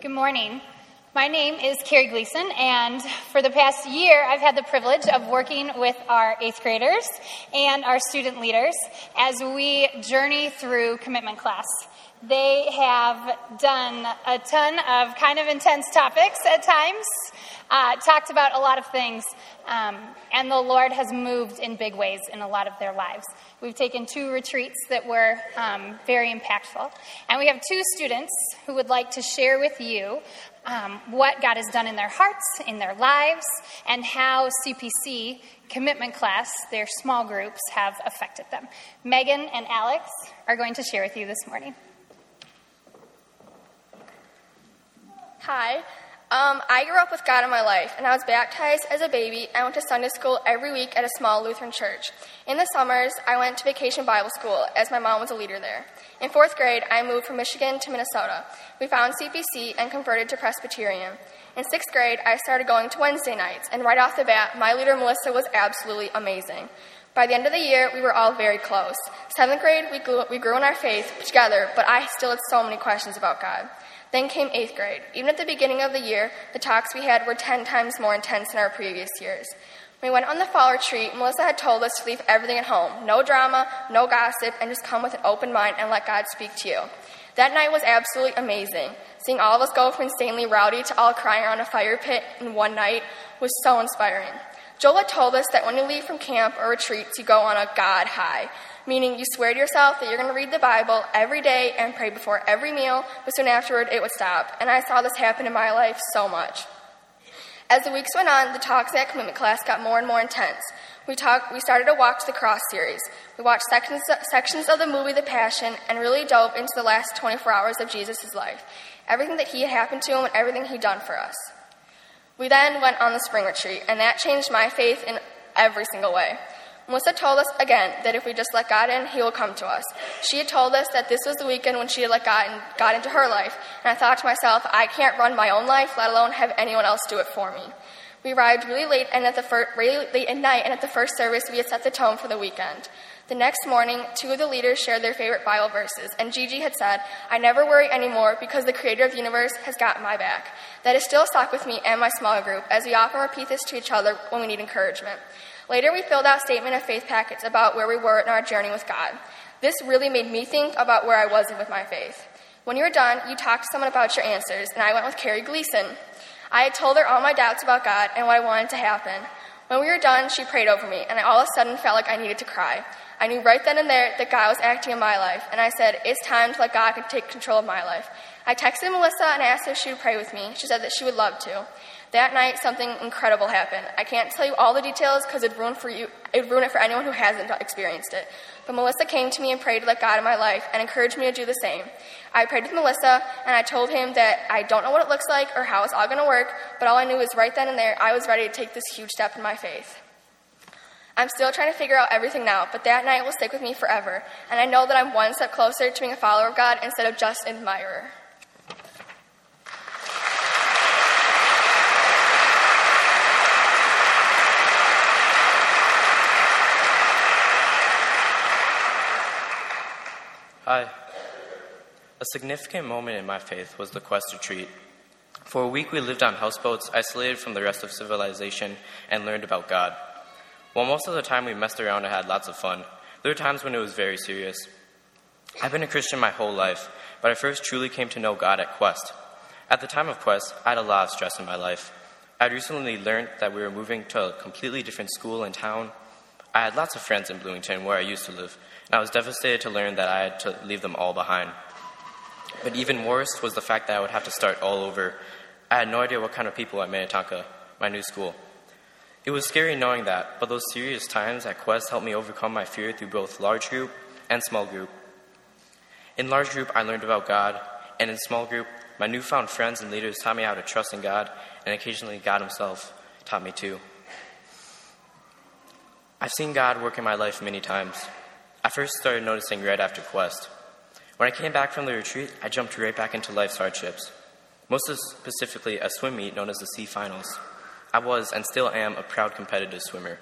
Good morning. My name is Carrie Gleason, and for the past year, I've had the privilege of working with our eighth graders and our student leaders as we journey through commitment class. They have done a ton of kind of intense topics at times, uh, talked about a lot of things, um, and the Lord has moved in big ways in a lot of their lives. We've taken two retreats that were um, very impactful, and we have two students who would like to share with you um, what God has done in their hearts, in their lives, and how CPC commitment class, their small groups, have affected them. Megan and Alex are going to share with you this morning. Hi. Um, I grew up with God in my life, and I was baptized as a baby. I went to Sunday school every week at a small Lutheran church. In the summers, I went to vacation Bible school as my mom was a leader there. In fourth grade, I moved from Michigan to Minnesota. We found CPC and converted to Presbyterian. In sixth grade, I started going to Wednesday nights, and right off the bat, my leader Melissa was absolutely amazing. By the end of the year, we were all very close. Seventh grade, we grew, we grew in our faith together, but I still had so many questions about God. Then came eighth grade. Even at the beginning of the year, the talks we had were 10 times more intense than our previous years. When we went on the fall retreat, Melissa had told us to leave everything at home no drama, no gossip, and just come with an open mind and let God speak to you. That night was absolutely amazing. Seeing all of us go from insanely rowdy to all crying around a fire pit in one night was so inspiring. Joel had told us that when you leave from camp or retreats, you go on a God high meaning you swear to yourself that you're going to read the Bible every day and pray before every meal, but soon afterward it would stop. And I saw this happen in my life so much. As the weeks went on, the talks at commitment class got more and more intense. We, talk, we started to the Cross series. We watched sections, sections of the movie The Passion and really dove into the last 24 hours of Jesus' life, everything that he had happened to him and everything he'd done for us. We then went on the spring retreat, and that changed my faith in every single way. Melissa told us again that if we just let God in, He will come to us. She had told us that this was the weekend when she had let God, in, God into her life, and I thought to myself, I can't run my own life, let alone have anyone else do it for me. We arrived really late and at the fir- really late at night, and at the first service, we had set the tone for the weekend. The next morning, two of the leaders shared their favorite Bible verses, and Gigi had said, I never worry anymore because the creator of the universe has got my back. That is still stuck with me and my small group as we often repeat this to each other when we need encouragement. Later, we filled out statement of faith packets about where we were in our journey with God. This really made me think about where I was with my faith. When you were done, you talked to someone about your answers, and I went with Carrie Gleason. I had told her all my doubts about God and what I wanted to happen. When we were done, she prayed over me, and I all of a sudden felt like I needed to cry. I knew right then and there that God was acting in my life, and I said, It's time to let God take control of my life. I texted Melissa and asked if she would pray with me. She said that she would love to. That night, something incredible happened. I can't tell you all the details because it'd ruin ruin it for anyone who hasn't experienced it. But Melissa came to me and prayed to let God in my life and encouraged me to do the same. I prayed with Melissa and I told him that I don't know what it looks like or how it's all going to work, but all I knew was right then and there I was ready to take this huge step in my faith. I'm still trying to figure out everything now, but that night will stick with me forever, and I know that I'm one step closer to being a follower of God instead of just an admirer. Hi. A significant moment in my faith was the Quest retreat. For a week, we lived on houseboats, isolated from the rest of civilization, and learned about God. While most of the time we messed around and had lots of fun, there were times when it was very serious. I've been a Christian my whole life, but I first truly came to know God at Quest. At the time of Quest, I had a lot of stress in my life. I'd recently learned that we were moving to a completely different school in town. I had lots of friends in Bloomington, where I used to live, and I was devastated to learn that I had to leave them all behind. But even worse was the fact that I would have to start all over. I had no idea what kind of people at Minnetonka, my new school. It was scary knowing that, but those serious times at Quest helped me overcome my fear through both large group and small group. In large group, I learned about God, and in small group, my newfound friends and leaders taught me how to trust in God, and occasionally God Himself taught me too. I've seen God work in my life many times. I first started noticing right after Quest. When I came back from the retreat, I jumped right back into life's hardships, most specifically a swim meet known as the C Finals. I was and still am a proud competitive swimmer.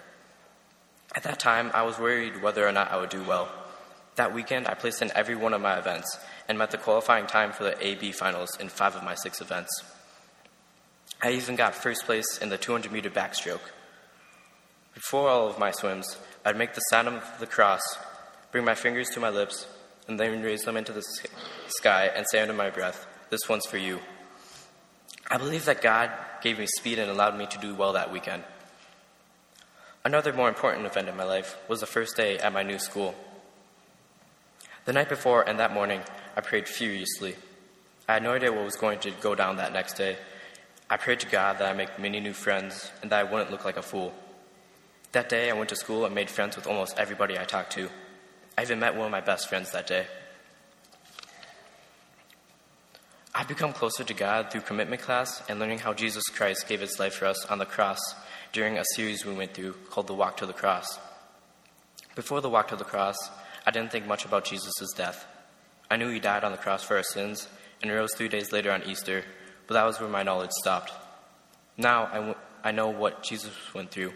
At that time, I was worried whether or not I would do well. That weekend, I placed in every one of my events and met the qualifying time for the AB finals in five of my six events. I even got first place in the 200 meter backstroke. Before all of my swims, I'd make the sign of the cross, bring my fingers to my lips, and then raise them into the sky and say under my breath, This one's for you. I believe that God gave me speed and allowed me to do well that weekend. Another more important event in my life was the first day at my new school. The night before and that morning, I prayed furiously. I had no idea what was going to go down that next day. I prayed to God that I make many new friends and that I wouldn't look like a fool. That day, I went to school and made friends with almost everybody I talked to. I even met one of my best friends that day. I've become closer to God through commitment class and learning how Jesus Christ gave his life for us on the cross during a series we went through called The Walk to the Cross. Before the walk to the cross, I didn't think much about Jesus' death. I knew he died on the cross for our sins and rose three days later on Easter, but that was where my knowledge stopped. Now I, w- I know what Jesus went through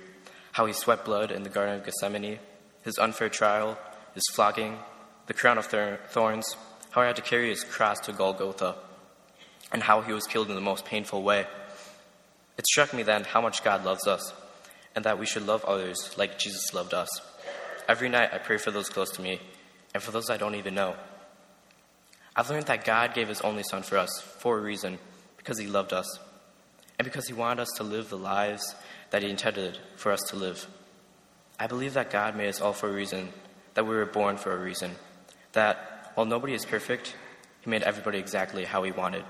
how he sweat blood in the Garden of Gethsemane, his unfair trial, his flogging, the crown of thorns, how he had to carry his cross to Golgotha, and how he was killed in the most painful way. It struck me then how much God loves us, and that we should love others like Jesus loved us. Every night I pray for those close to me, and for those I don't even know. I've learned that God gave his only Son for us for a reason, because he loved us, and because he wanted us to live the lives that he intended for us to live. I believe that God made us all for a reason, that we were born for a reason, that while nobody is perfect, he made everybody exactly how he wanted.